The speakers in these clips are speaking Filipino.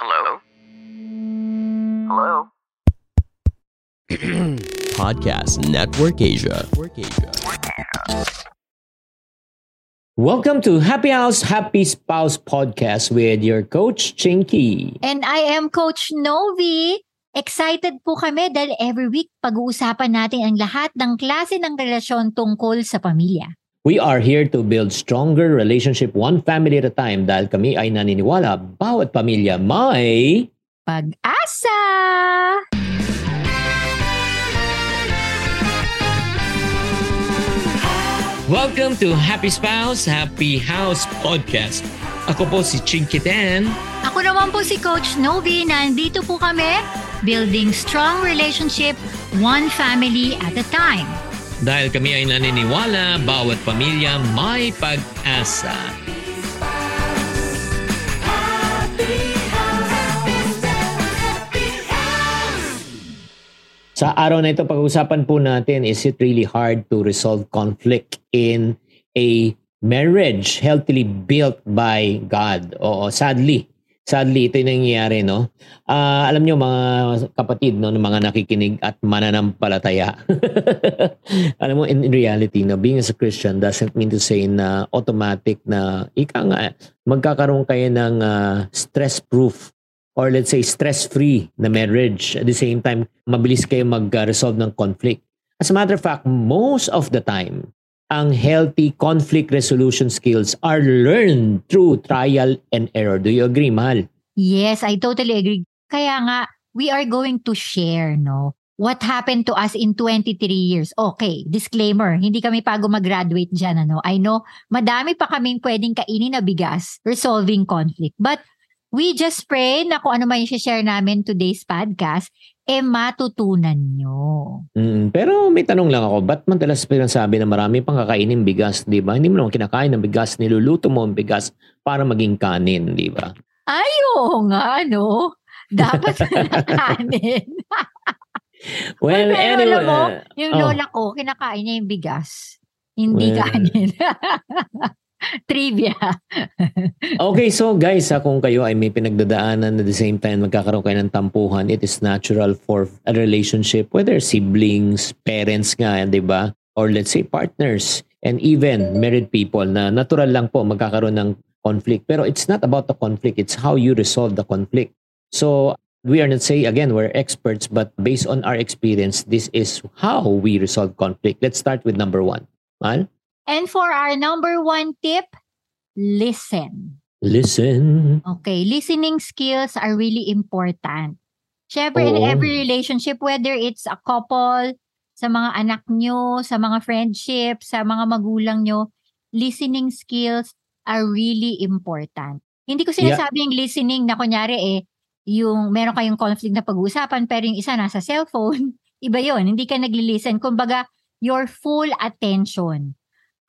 Hello? Hello? Podcast Network Asia. Welcome to Happy House, Happy Spouse podcast with your coach, Chinky. And I am Coach Novi. Excited po kami dahil every week pag-uusapan natin ang lahat ng klase ng relasyon tungkol sa pamilya. We are here to build stronger relationship one family at a time dahil kami ay naniniwala bawat pamilya may... Pag-asa! Welcome to Happy Spouse, Happy House podcast. Ako po si Chinky Dan. Ako naman po si Coach Novi. Nandito po kami, building strong relationship one family at a time. Dahil kami ay naniniwala bawat pamilya may pag-asa. Sa araw na ito, pag-uusapan po natin, is it really hard to resolve conflict in a marriage healthily built by God? Oo, sadly. Sadly, ito yung nangyayari, no? Ah, alam nyo, mga kapatid, no, ng mga nakikinig at mananampalataya. alam mo, in reality, no, being as a Christian doesn't mean to say na automatic na, ika nga, magkakaroon kayo ng ah, stress-proof or let's say stress-free na marriage. At the same time, mabilis kayo mag-resolve ng conflict. As a matter of fact, most of the time, ang healthy conflict resolution skills are learned through trial and error. Do you agree, Mahal? Yes, I totally agree. Kaya nga, we are going to share, no? What happened to us in 23 years? Okay, disclaimer, hindi kami pa gumraduate dyan, ano? I know, madami pa kaming pwedeng kainin na bigas resolving conflict. But we just pray na kung ano man yung share namin today's podcast, eh matutunan nyo. Mm, pero may tanong lang ako, ba't madalas pinasabi na marami pang kakainin bigas, di ba? Hindi mo naman kinakain ng bigas, niluluto mo ang bigas para maging kanin, di ba? Ay, oo nga, no? Dapat kanin. Well, Pero anyway. alam mo, yung oh. lola ko, kinakain niya yung bigas. Hindi Well. kanin. Trivia. Okay, so guys, ha, kung kayo ay may pinagdadaanan at the same time magkakaroon kayo ng tampuhan, it is natural for a relationship, whether siblings, parents nga, di ba? Or let's say partners, and even married people na natural lang po magkakaroon ng conflict. Pero it's not about the conflict, it's how you resolve the conflict. So, we are not saying, again, we're experts, but based on our experience, this is how we resolve conflict. Let's start with number one. Mal? And for our number one tip, listen. Listen. Okay, listening skills are really important. Siyempre, in every relationship, whether it's a couple, sa mga anak nyo, sa mga friendship, sa mga magulang nyo, listening skills are really important. Hindi ko sinasabing listening na kunyari eh, yung meron kayong conflict na pag-uusapan pero yung isa nasa cellphone, iba yon hindi ka nagli-listen. Kumbaga, your full attention.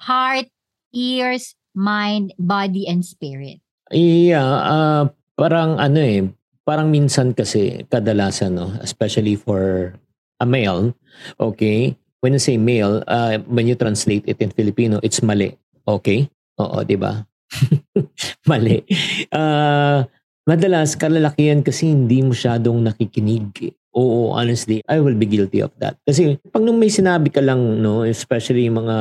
Heart, ears, mind, body, and spirit. Yeah, ah, parang ano eh, parang minsan kasi kadalasan no, especially for a male, okay? When you say male, uh, when you translate it in Filipino, it's mali. Okay? Oo, 'di ba? mali. Ah, madalas kalalakihan kasi hindi masyadong nakikinig. Oo, honestly, I will be guilty of that. Kasi pag nung may sinabi ka lang, no, especially yung mga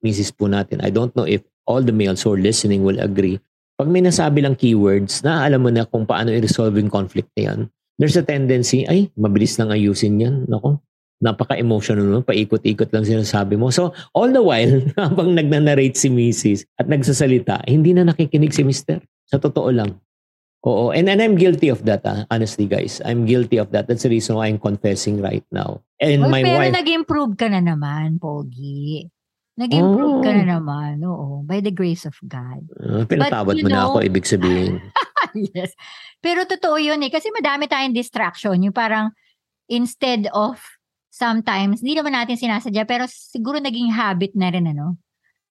misis po natin, I don't know if all the males who are listening will agree pag may nasabi lang keywords na alam mo na kung paano i-resolve yung conflict na yan, there's a tendency, ay, mabilis lang ayusin yan. Nako, napaka-emotional mo, paikot-ikot lang sinasabi mo. So, all the while, habang nagnanarrate si Mrs. at nagsasalita, hindi na nakikinig si Mr. Sa totoo lang. Oo, and, and I'm guilty of that, ah, honestly guys. I'm guilty of that. That's the reason why I'm confessing right now. And Well, my pero wife, nag-improve ka na naman, Pogi. Nag-improve ka Oh. na naman, oo. By the grace of God. uh, pinatawad you mo na know- ako, ibig sabihin. yes. Pero totoo yun eh. Kasi madami tayong distraction. Yung parang, instead of sometimes, hindi naman natin sinasadya, pero siguro naging habit na rin, ano?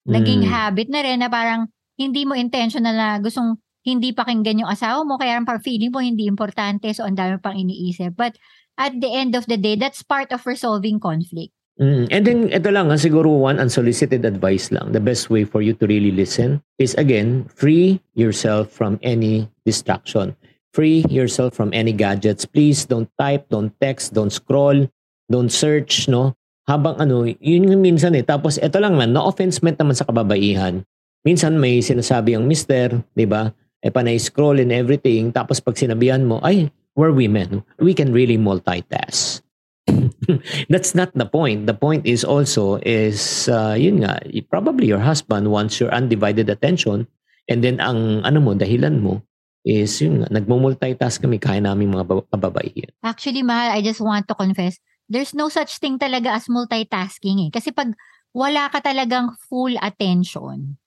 Naging Mm. habit na rin na parang, hindi mo intentional na gustong hindi pakinggan yung asawa mo, kaya parang feeling mo hindi importante, so ang dami pang iniisip. But at the end of the day, that's part of resolving conflict. Mm. And then, ito lang, ha, siguro one unsolicited advice lang. The best way for you to really listen is, again, free yourself from any distraction. free yourself from any gadgets. Please don't type, don't text, don't scroll, don't search, no? Habang ano, yun yung minsan eh. Tapos ito lang man, no offense meant naman sa kababaihan. Minsan may sinasabi ang mister, di ba? E panay scroll and everything. Tapos pag sinabihan mo, ay, we're women. We can really multitask. That's not the point. The point is also is uh, yun nga, probably your husband wants your undivided attention and then ang ano mo, dahilan mo is yun nga, nagmo-multitask kami kaya namin mga kababaihan. Actually, mahal, I just want to confess, there's no such thing talaga as multitasking eh. Kasi pag wala ka talagang full attention,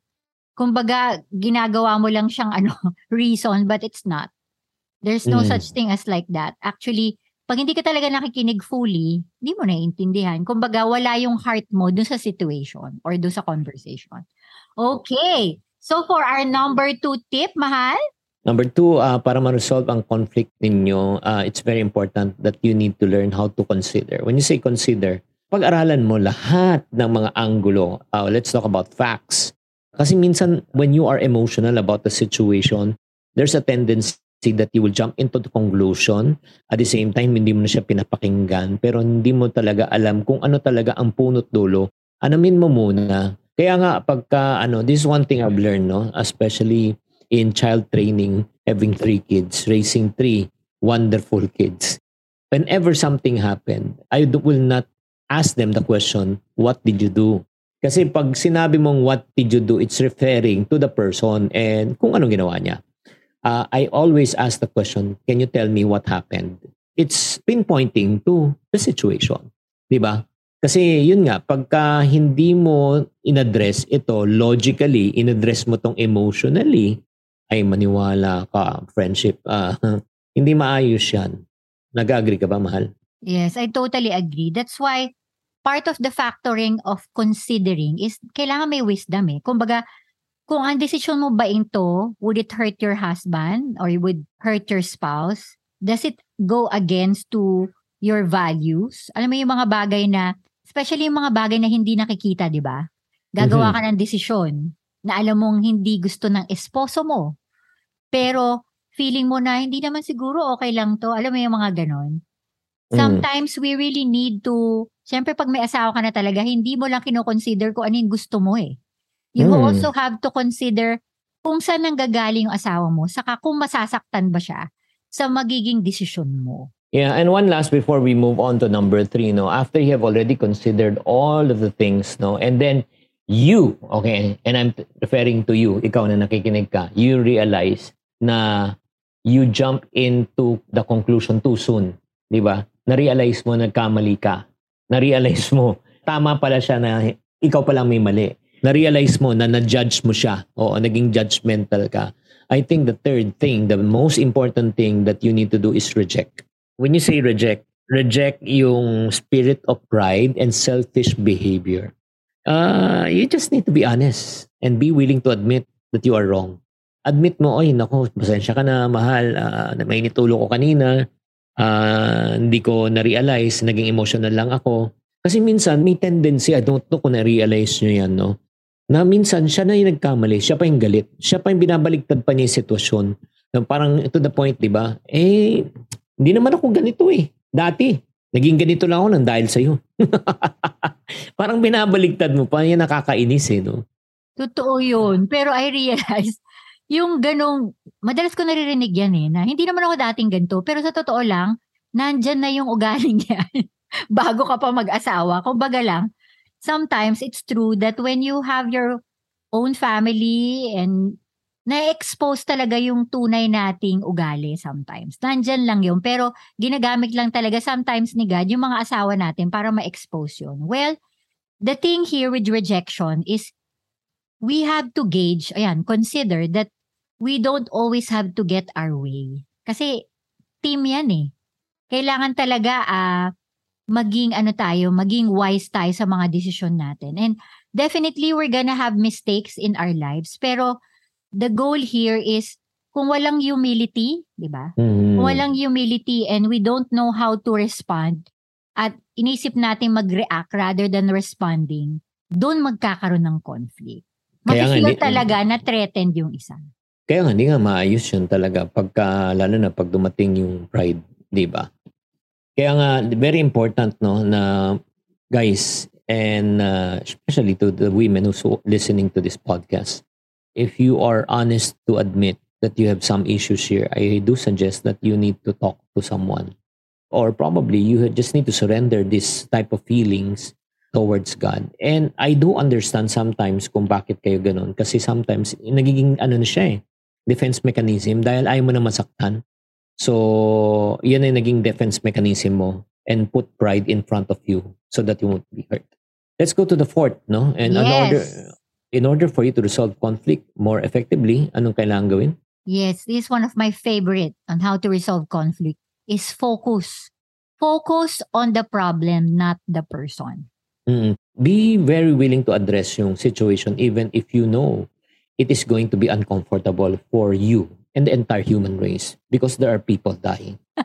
kumbaga, ginagawa mo lang siyang ano, reason, but it's not. There's no Mm. such thing as like that. Actually, pag hindi ka talaga nakikinig fully, hindi mo naiintindihan. Kumbaga, wala yung heart mo dun sa situation or dun sa conversation. Okay. So for our number two tip, mahal, Number two, uh, para ma-resolve ang conflict ninyo, uh, it's very important that you need to learn how to consider. When you say consider, pag-aralan mo lahat ng mga anggulo. Uh, let's talk about facts. Kasi minsan, when you are emotional about the situation, there's a tendency that you will jump into the conclusion. At the same time, hindi mo na siya pinapakinggan. Pero hindi mo talaga alam kung ano talaga ang punot dulo. Alamin mo muna. Kaya nga, pagka, ano, this is one thing I've learned, no? Especially in child training, having three kids, raising three wonderful kids. Whenever something happened, I will not ask them the question, what did you do? Kasi pag sinabi mong what did you do, it's referring to the person and kung anong ginawa niya. Uh, I always ask the question, can you tell me what happened? It's pinpointing to the situation. Di ba? Kasi yun nga, pagka hindi mo inaddress ito logically, inaddress mo tong emotionally, ay maniwala ka, friendship, ah, hindi maayos yan. Nag-agree ka ba, mahal? Yes, I totally agree. That's why part of the factoring of considering is kailangan may wisdom eh. Kumbaga, kung ang decision mo ba ito, would it hurt your husband or would hurt your spouse? Does it go against to your values? Alam mo yung mga bagay na, especially yung mga bagay na hindi nakikita, di ba? Gagawa Mhm. ka ng desisyon na alam mong hindi gusto ng esposo mo. Pero feeling mo na hindi naman siguro okay lang to. Alam mo yung mga ganon. Mm. Sometimes we really need to, syempre pag may asawa ka na talaga, hindi mo lang kinoconsider kung ano yung gusto mo eh. You Mm. also have to consider kung saan nanggagaling yung asawa mo, saka kung masasaktan ba siya sa magiging desisyon mo. Yeah, and one last before we move on to number three, no, after you have already considered all of the things, no, and then you, okay, and I'm referring to you, ikaw na nakikinig ka, you realize na you jump into the conclusion too soon, di ba? Na-realize mo nagkamali ka. Na-realize mo, tama pala siya na ikaw pa lang may mali. Na-realize mo na na-judge mo siya. Oo, naging judgmental ka. I think the third thing, the most important thing that you need to do is reject. When you say reject, reject yung spirit of pride and selfish behavior. Uh, you just need to be honest and be willing to admit that you are wrong. Admit mo, oy, nako, pasensya ka na, mahal, uh, na mainit ulo ko kanina, ah, hindi ko na-realize, naging emotional lang ako. Kasi minsan, may tendency, I don't know kung na-realize nyo yan, no? Na minsan, siya na yung nagkamali, siya pa yung galit, siya pa yung binabaligtad pa niya yung sitwasyon. Na parang to the point, di ba? Eh, hindi naman ako ganito eh. Dati, naging ganito lang ako nang dahil sa'yo. parang binabaligtad mo pa, yan nakakainis eh, no? Totoo yun. Pero I realize, yung ganong, madalas ko naririnig yan eh, na hindi naman ako dating ganito. Pero sa totoo lang, nandyan na yung ugaling yan. Bago ka pa mag-asawa. Kumbaga lang, sometimes it's true that when you have your own family and na-expose talaga yung tunay nating ugali sometimes. Nandyan lang yun. Pero ginagamit lang talaga sometimes ni God yung mga asawa natin para ma-expose yun. Well, the thing here with rejection is we have to gauge, ayan, consider that we don't always have to get our way. Kasi team yan eh. Kailangan talaga ah maging ano tayo, maging wise tayo sa mga desisyon natin. And definitely we're gonna have mistakes in our lives. Pero the goal here is kung walang humility, di ba? Mm. Kung walang humility and we don't know how to respond at inisip natin mag-react rather than responding, doon magkakaroon ng conflict. Mafe-feel talaga na threatened yung isa. Kaya nga, hindi nga maayos yun talaga pagka, lalo na pag dumating yung pride, di ba? Kaya nga, very important, no, na guys, and uh, especially to the women who's listening to this podcast, if you are honest to admit that you have some issues here, I do suggest that you need to talk to someone. Or probably you just need to surrender this type of feelings towards God. And I do understand sometimes kung bakit kayo ganun. Kasi sometimes, nagiging ano na siya eh, defense mechanism dahil ayaw mo na masaktan. So, yun ay naging defense mechanism mo and put pride in front of you so that you won't be hurt. Let's go to the fourth, no? And in order Yes. in order for you to resolve conflict more effectively, anong kailangan gawin? Yes, this is one of my favorite on how to resolve conflict is focus. Focus on the problem, not the person. Mm. Be very willing to address yung situation even if you know it is going to be uncomfortable for you and the entire human race because there are people dying.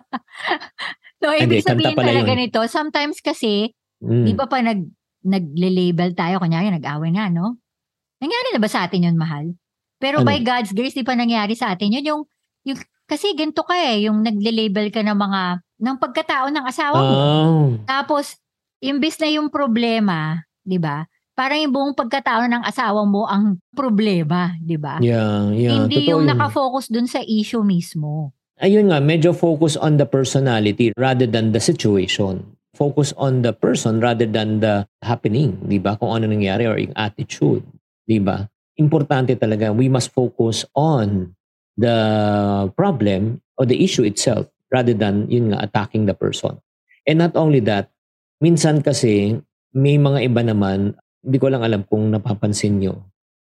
So, Hindi, ibig kanta sabihin talaga yun. nito, sometimes kasi, Mm. di ba pa nag, nagle-label tayo, kunyari nag-away na, no? Nangyari na ba sa atin yun, mahal? Pero Ano? by God's grace, di pa nangyari sa atin yun. Yung, yung, kasi ganito ka eh, yung nagle-label ka ng mga, ng pagkatao ng asawa mo. Oh. Tapos, imbis na yung problema, di ba? Parang yung buong pagkatao ng asawa mo ang problema, di ba? Yeah, yeah. Hindi totoo yung yun. nakafocus dun sa issue mismo. Ayun nga, medyo focus on the personality rather than the situation. Focus on the person rather than the happening, di ba? Kung ano nangyari or yung attitude, di ba? Importante talaga, we must focus on the problem or the issue itself rather than yun nga, attacking the person. And not only that, minsan kasi may mga iba naman, hindi ko lang alam kung napapansin nyo,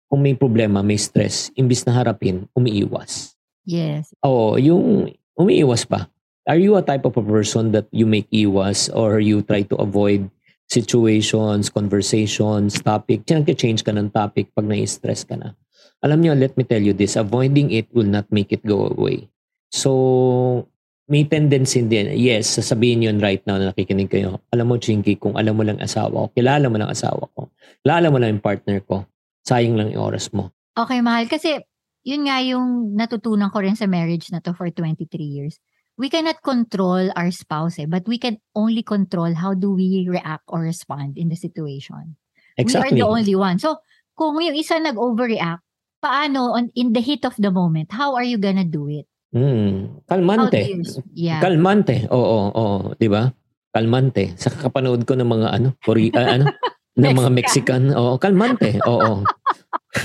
kung may problema, may stress, imbis na harapin, umiiwas. Yes. Oo, yung umiiwas pa. Are you a type of a person that you make iwas or you try to avoid situations, conversations, topic? Change ka ng topic pag na-stress ka na. Alam niyo, let me tell you this, avoiding it will not make it go away. So, may tendency din, yes, sasabihin yun right now na nakikinig kayo. Alam mo, Chinky, kung alam mo lang asawa ko, kilala mo lang asawa ko, kilala mo lang yung partner ko, sayang lang yung oras mo. Okay, mahal. Kasi, yun nga yung natutunan ko rin sa marriage na to for 23 years. We cannot control our spouse eh, but we can only control how do we react or respond in the situation. Exactly. We are the only one. So, kung yung isa nag-overreact, paano on, in the heat of the moment, how are you gonna do it? Mm, kalmante. you, yeah. Kalmante. Oo, oo, 'di ba? Kalmante. Sa kakapanood ko ng mga ano, Kore- ah, ano, ng mga Mexican. Oo, kalmante. Oo.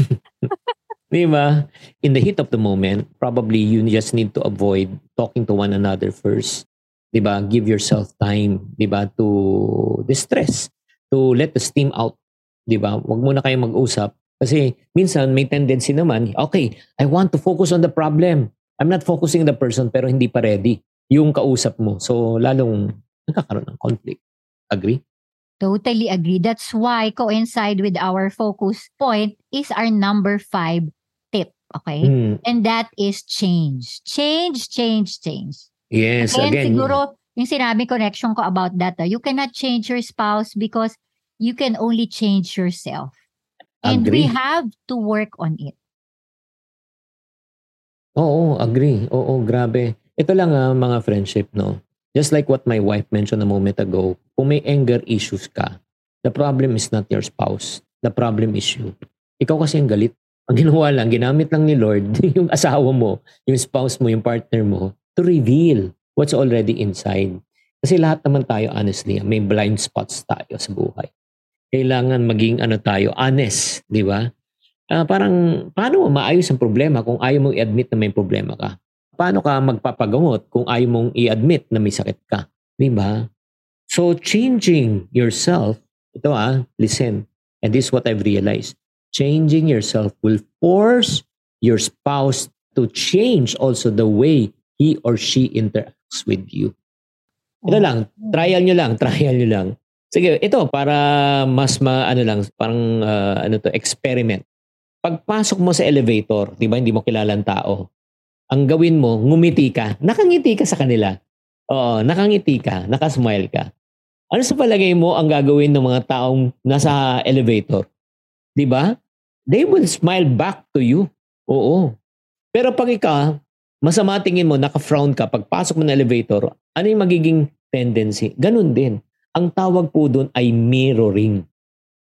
'Di ba? In the heat of the moment, probably you just need to avoid talking to one another first. 'Di ba? Give yourself time, 'di ba, to distress, to let the steam out. 'Di ba? Huwag muna kayong mag-usap kasi minsan may tendency naman, okay, I want to focus on the problem. I'm not focusing on the person pero hindi pa ready yung kausap mo. So, lalong nagkakaroon ng conflict. Agree? Totally agree. That's why coincide with our focus point is our number five tip. Okay? Hmm. And that is change. Change, change, change. Yes, And again. siguro, yung sinabi connection ko about that, ah, you cannot change your spouse because you can only change yourself. And we Agree. have to work on it. Oo, agree. Oo, grabe. Ito lang ah, mga friendship, no? Just like what my wife mentioned a moment ago, kung may anger issues ka, the problem is not your spouse. The problem is you. Ikaw kasi ang galit. Ang ginawa lang, ginamit lang ni Lord yung asawa mo, yung spouse mo, yung partner mo, to reveal what's already inside. Kasi lahat naman tayo, honestly, may blind spots tayo sa buhay. Kailangan maging ano tayo, honest, di ba? Ah, parang, paano mo maayos ang problema kung ayaw mong i-admit na may problema ka? Paano ka magpapagamot kung ayaw mong i-admit na may sakit ka? Di ba? So, changing yourself, ito ah, listen, and this is what I've realized. Changing yourself will force your spouse to change also the way he or she interacts with you. Ito lang, trial nyo lang, trial nyo lang. Sige, ito para mas ma, ano lang, parang ah, ano to, experiment. Pagpasok mo sa elevator, di ba, hindi mo kilala ang tao. Ang gawin mo, ngumiti ka. Nakangiti ka sa kanila. Oo, nakangiti ka, nakasmile ka. Ano sa palagay mo ang gagawin ng mga taong nasa elevator? Di ba? They will smile back to you. Oo. Pero pag ikaw, masama tingin mo, naka-frown ka, pagpasok mo ng elevator, ano yung magiging tendency? Ganun din. Ang tawag po doon ay mirroring.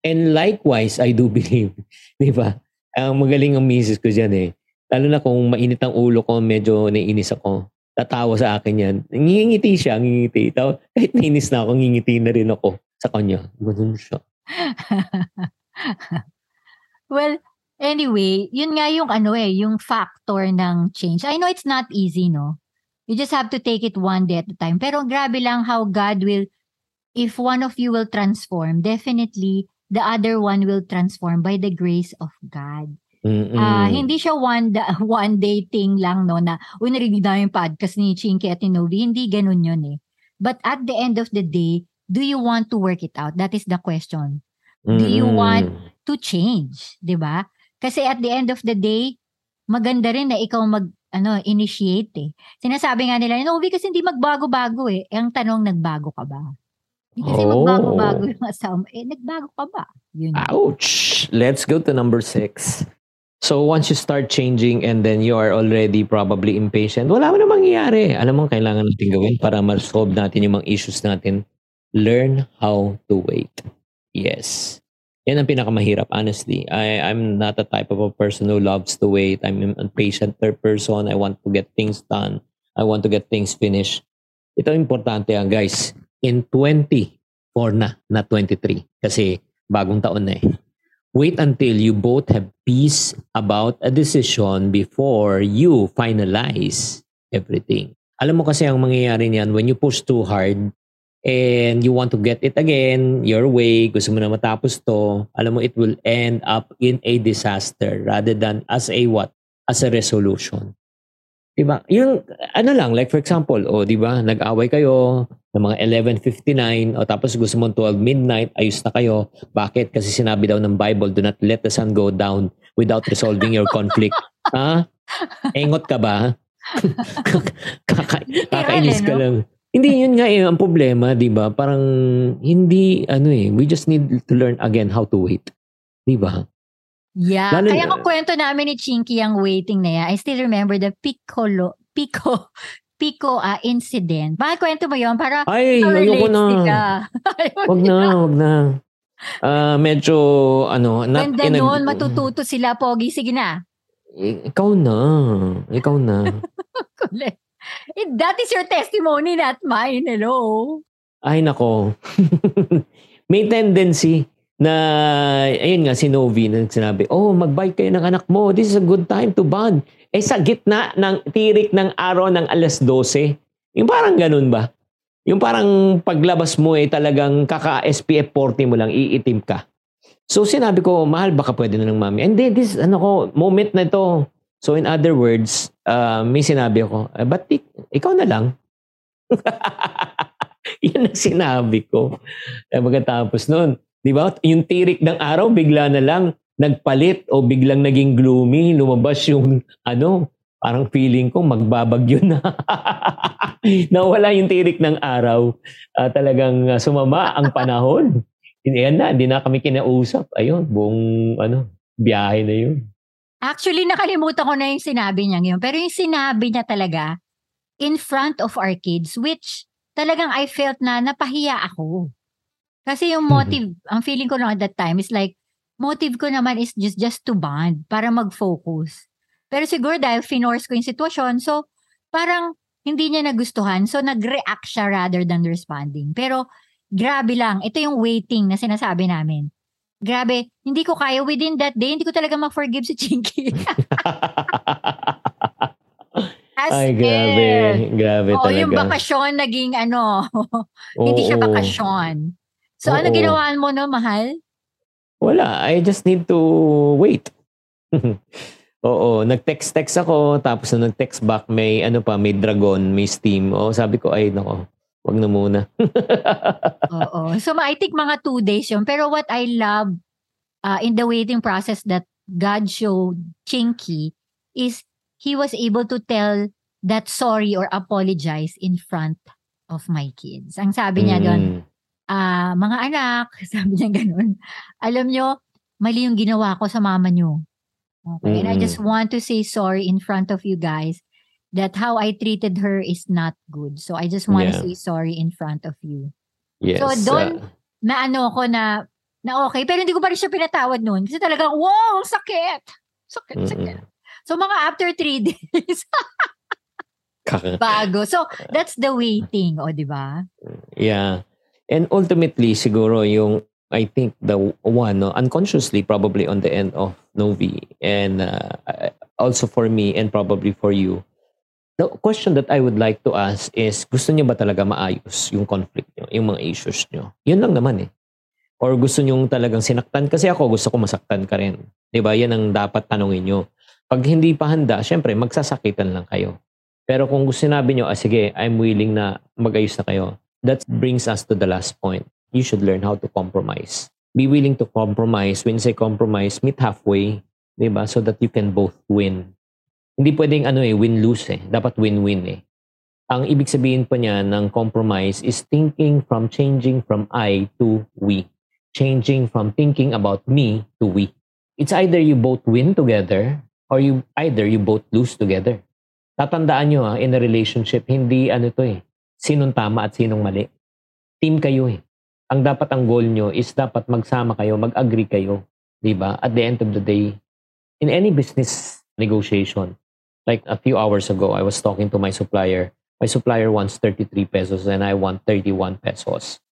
And likewise, I do believe, di ba? Ang magaling ang misis ko dyan eh. Lalo na kung mainit ang ulo ko, medyo naiinis ako. Tatawa sa akin yan. Ngingiti siya, ngingiti. Taw, kahit nainis na ako, ngingiti na rin ako sa kanya. Ganun siya. well, anyway, yun nga yung ano eh, yung factor ng change. I know it's not easy, no? You just have to take it one day at a time. Pero grabe lang how God will, if one of you will transform, definitely the other one will transform by the grace of God. Ah, hindi siya one da- one day thing lang no na uy narinig na yung podcast ni Chinky at ni Novi. Hindi ganun yun eh. But at the end of the day, do you want to work it out? That is the question. Do you want to change, 'di ba? Kasi at the end of the day, maganda rin na ikaw mag ano, initiate eh. Sinasabi nga nila, Novi kasi hindi magbago-bago. Eh, Ang tanong, nagbago ka ba? Hindi kasi Oh. magbago-bago yung asawa. Eh, nagbago ka ba? Yun. Ouch! Let's go to number six. So once you start changing and then you are already probably impatient, wala mo na mangyayari. Alam mo, kailangan natin gawin para ma-solve natin yung mga issues natin. Learn how to wait. Yes. Yan ang pinakamahirap, honestly. I, I'm not a type of a person who loves to wait. I'm an impatient person. I want to get things done. I want to get things finished. Ito importante yan, guys. In 24 na, not 23. Kasi bagong taon na eh. Wait until you both have peace about a decision before you finalize everything. Alam mo kasi ang mangyayari niyan when you push too hard and you want to get it again your way, gusto mo na matapos to, alam mo it will end up in a disaster rather than as a what? As a resolution. Diba? Yung ano lang, like for example, o di ba, nag-away kayo ng mga 11.59 o tapos gusto mo 12 midnight, ayos na kayo. Bakit? Kasi sinabi daw ng Bible, do not let the sun go down without resolving your conflict. ha? Engot ka ba? Kaka- kakainis ka no? lang. Hindi yun nga eh, ang problema, di ba? Parang hindi, ano eh, we just need to learn again how to wait. Di ba? Yeah. Lalo- Kaya kung kwento namin ni Chinky ang waiting na yan, I still remember the Piccolo, Pico, Pico ah, incident. Bakit kwento mo yon Para Ay, ayoko na. Wag na, wag na. Ah, medyo, ano, not Ganda in a- noon, matututo sila, Pogi. Sige na. I- Ikaw na. Ikaw na. Kulit. Eh, That is your testimony, not mine. Hello. Ay, nako. May tendency na, ayun nga, si Novi na sinabi, oh, mag-bike kayo ng anak mo. This is a good time to bond. Eh, sa gitna ng tirik ng araw ng alas 12, yung parang ganun ba? Yung parang paglabas mo eh talagang kaka-SPF 40 mo lang, iitim ka. So sinabi ko, mahal baka pwede na ng mami. And then this, ano ko, moment na ito. So in other words, uh, may sinabi ako, eh, ik- ikaw na lang? Yan ang sinabi ko. Eh, pagkatapos nun, di ba? Yung tirik ng araw, bigla na lang nagpalit o biglang naging gloomy, lumabas yung ano, parang feeling ko magbabagyo na. Nawala yung tirik ng araw. Ah, talagang ah, sumama ang panahon. Yan na, hindi na kami kinausap. Ayun, buong ano, biyahe na yun. Actually, nakalimutan ko na yung sinabi niya ngayon. Pero yung sinabi niya talaga, in front of our kids, which talagang I felt na napahiya ako. Kasi yung Mhm. motive, ang feeling ko lang at that time is like, motive ko naman is just just to bond, para mag-focus. Pero siguro dahil finorce ko yung sitwasyon, so parang hindi niya nagustuhan. So nag-react siya rather than responding. Pero grabe lang, ito yung waiting na sinasabi namin. Grabe, hindi ko kaya within that day, hindi ko talaga ma-forgive si Chinky. As Ay, grabe. in. Grabe Oo, talaga. yung bakasyon naging ano, hindi siya bakasyon. So ano Oo. ginawa mo no, mahal? Wala, I just need to wait. Oo, nag-text-text ako, tapos na nag-text back, may ano pa, may dragon, may steam. O, sabi ko, ay, nako, wag na muna. Oo. So I think mga two days yun. Pero what I love uh, in the waiting process that God showed Chinky is he was able to tell that sorry or apologize in front of my kids. Ang sabi niya doon, Ah, mga anak, sabi niya ganun, alam nyo, mali yung ginawa ko sa mama nyo. Okay. And I just want to say sorry in front of you guys that how I treated her is not good. So I just want Yeah. to say sorry in front of you. Yes. So, doon- uh, Na ano ko na na okay, pero hindi ko pa rin siya pinatawad noon kasi talagang wow, sakit. Sakit, Mm-mm. sakit. So mga after three days, bago. So that's the waiting, o di ba? Yeah. And ultimately, siguro yung, I think the one, no, unconsciously, probably on the end of Novi, and uh, also for me, and probably for you, the question that I would like to ask is, gusto niyo ba talaga maayos yung conflict niyo, yung mga issues niyo? Yun lang naman eh. Or gusto niyo talagang sinaktan? Kasi ako, gusto ko masaktan ka rin. Di ba? Yan ang dapat tanongin niyo. Pag hindi pa handa, syempre, magsasakitan lang kayo. Pero kung gusto sinabi niyo, ah, sige, I'm willing na magayos na kayo, that brings us to the last point. You should learn how to compromise. Be willing to compromise. When you say compromise, meet halfway, 'di ba? So that you can both win. Hindi pwedeng ano eh, win-lose eh. Dapat win-win eh. Ang ibig sabihin pa niya ng compromise is thinking from changing from I to we. Changing from thinking about me to we. It's either you both win together or you either you both lose together. Tatandaan nyo ah, in a relationship, hindi ano to eh, sinong tama at sinong mali. Team kayo eh. Ang dapat ang goal nyo is dapat magsama kayo, mag-agree kayo. 'di ba? At the end of the day, in any business negotiation, like a few hours ago, I was talking to my supplier. My supplier wants 33 pesos and I want 31 pesos.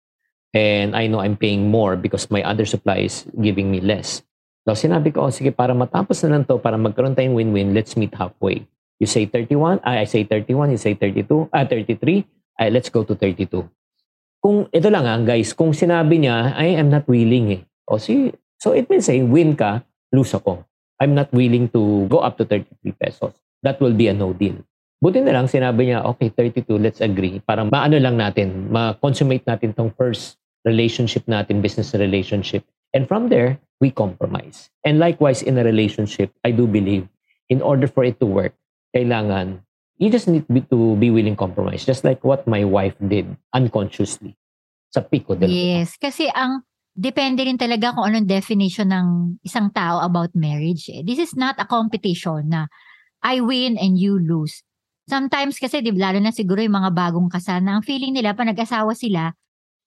And I know I'm paying more because my other supply is giving me less. So sinabi ko, oh, sige, para matapos na lang to, para magkaroon tayong win-win, let's meet halfway. You say 31, I, I say 31, you say 32, ah, 33, ay, let's go to 32. Kung, ito lang ah, guys, kung sinabi niya, I am not willing eh. O si, so it means say, win ka, lose ako. I'm not willing to go up to 33 pesos. That will be a no deal. Buti na lang sinabi niya, okay, 32, let's agree. Para maano lang natin, ma-consummate natin tong first relationship natin, business relationship. And from there, we compromise. And likewise, in a relationship, I do believe, in order for it to work, kailangan, you just need to be willing compromise. Just like what my wife did unconsciously sa Pico del Yes, kasi ang depende rin talaga kung anong definition ng isang tao about marriage. Eh. This is not a competition na I win and you lose. Sometimes kasi, di, lalo na siguro yung mga bagong kasal na ang feeling nila, pa nag-asawa sila,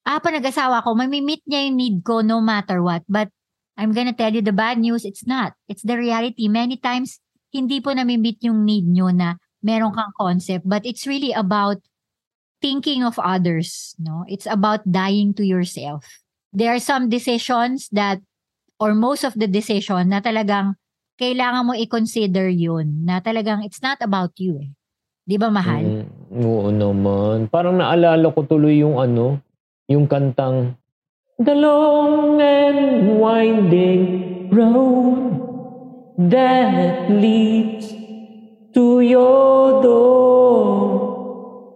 ah, pa nag-asawa ko, mamimit niya yung need ko no matter what. But I'm gonna tell you the bad news, it's not. It's the reality. Many times, hindi po namimit yung need nyo na meron kang concept. But it's really about thinking of others. No, It's about dying to yourself. There are some decisions that, or most of the decision na talagang kailangan mo i-consider yun. Na talagang it's not about you eh. Di ba mahal? Mm, oo naman. Parang naalala ko tuloy yung ano, yung kantang The long and winding road that leads to your door.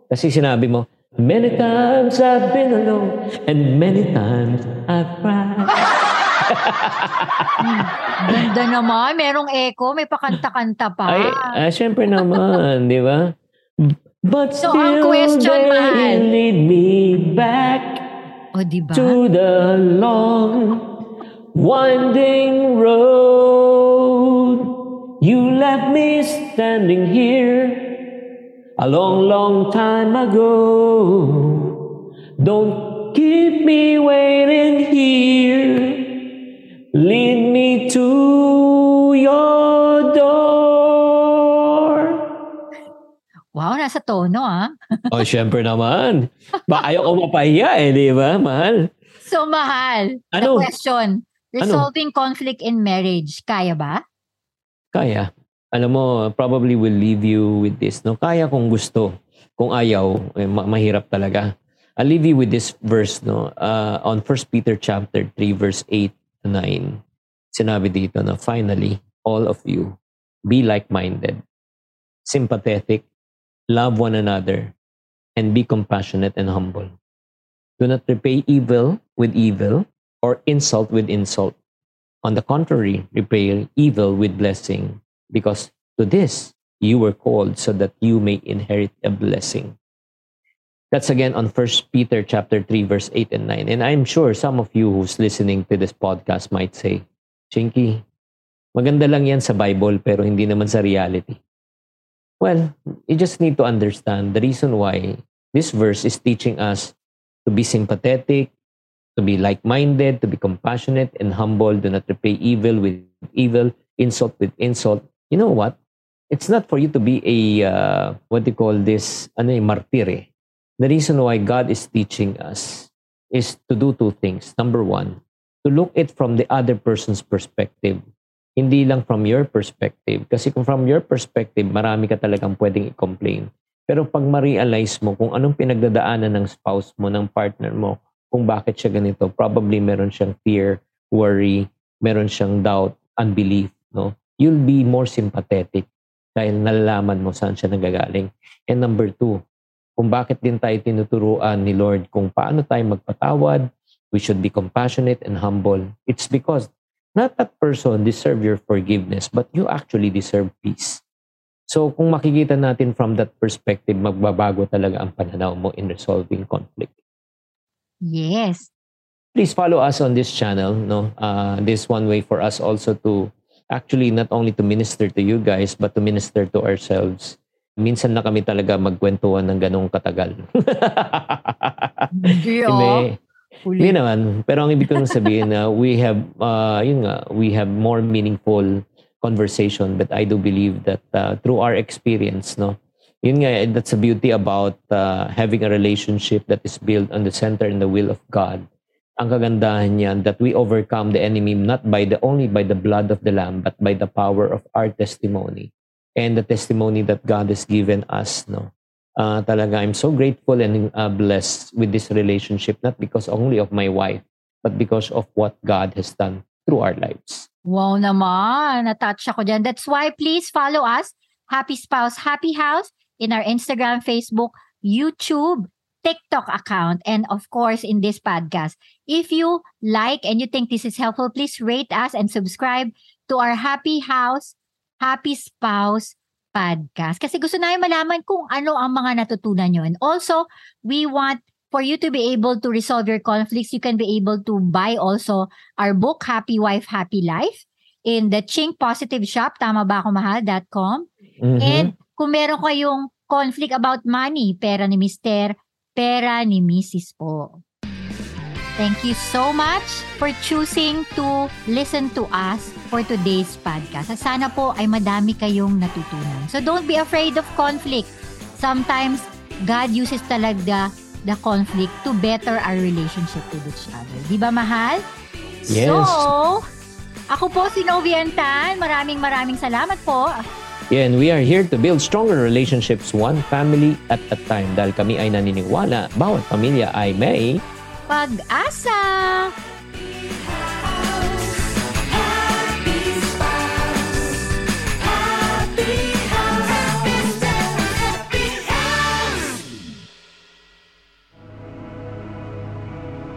Kasi sinabi mo, Many times I've been alone and many times I've cried. Ganda naman. Merong echo. May pakanta-kanta pa. Ay, ah, syempre naman, di ba? But So, still ang question, they mahal. lead me back o, di ba? to the long winding road. You left me standing here a long, long time ago. Don't keep me waiting here. Lead me to your door. Wow, nasa tono ah. Oh, syempre naman. Ba, ayaw ko mapahiya eh, di ba, mahal? So, mahal. Ano? The question. Resolving conflict in marriage. Kaya ba? Kaya. Alam mo, probably will leave you with this. No? Kaya kung gusto. Kung ayaw, eh, ma- mahirap talaga. I'll leave you with this verse no uh, on 1 Peter chapter 3 verse 8 to 9. Sinabi dito na finally all of you be like-minded, sympathetic, love one another, and be compassionate and humble. Do not repay evil with evil or insult with insult. On the contrary, repay evil with blessing, because to this you were called so that you may inherit a blessing. That's again on 1 Peter chapter 3 verse 8 and 9. And I'm sure some of you who's listening to this podcast might say, Chinky, Maganda lang yan sa Bible pero hindi naman sa reality. Well, you just need to understand the reason why this verse is teaching us to be sympathetic, to be like-minded, to be compassionate and humble, do not repay evil with evil, insult with insult. You know what? It's not for you to be a, uh, what do you call this, ano yung martir eh. The reason why God is teaching us is to do two things. Number one, to look it from the other person's perspective. Hindi lang from your perspective. Kasi kung from your perspective, marami ka talagang pwedeng i-complain. Pero pag ma-realize mo kung anong pinagdadaanan ng spouse mo, ng partner mo, kung bakit siya ganito, probably meron siyang fear, worry, meron siyang doubt, unbelief, no? You'll be more sympathetic dahil nalalaman mo saan siya nagagaling. And number two, kung bakit din tayo tinuturuan ni Lord kung paano tayo magpatawad, we should be compassionate and humble. It's because not that person deserve your forgiveness, but you actually deserve peace. So kung makikita natin from that perspective, magbabago talaga ang pananaw mo in resolving conflict. Yes. Please follow us on this channel. No, uh, this one way for us also to actually not only to minister to you guys, but to minister to ourselves minsan na kami talaga magkwentuhan ng ganong katagal. Hindi. Huli. Hindi naman. Pero ang ibig ko lang sabihin na we have, uh, yun nga, we have more meaningful conversation. But I do believe that uh, through our experience, no, yun nga, that's the beauty about uh, having a relationship that is built on the center and the will of God. Ang kagandahan niyan that we overcome the enemy not by the only by the blood of the lamb but by the power of our testimony and the testimony that God has given us no uh, talaga I'm so grateful and uh, blessed with this relationship not because only of my wife but because of what God has done through our lives Wow naman. Natouch ako dyan. That's why please follow us, Happy Spouse, Happy House, in our Instagram, Facebook, YouTube, TikTok account, and of course in this podcast. If you like and you think this is helpful, please rate us and subscribe to our Happy House, Happy Spouse podcast. Kasi gusto namin malaman kung ano ang mga natutunan nyo. And also, we want for you to be able to resolve your conflicts, you can be able to buy also our book, Happy Wife, Happy Life, in the Ching Positive Shop, tama ba ako mahal.com. Mhm. And kung meron kayong conflict about money, pera ni Mister, pera ni Mrs. po. Thank you so much for choosing to listen to us for today's podcast. At Sana po ay madami kayong natutunan. So don't be afraid of conflict. Sometimes God uses talaga the conflict to better our relationship with each other. Di ba, mahal? Yes. So, ako po si Novian Tan. Maraming maraming salamat po. Yeah, and we are here to build stronger relationships one family at a time dahil kami ay naniniwala bawat pamilya ay may Pag-asa!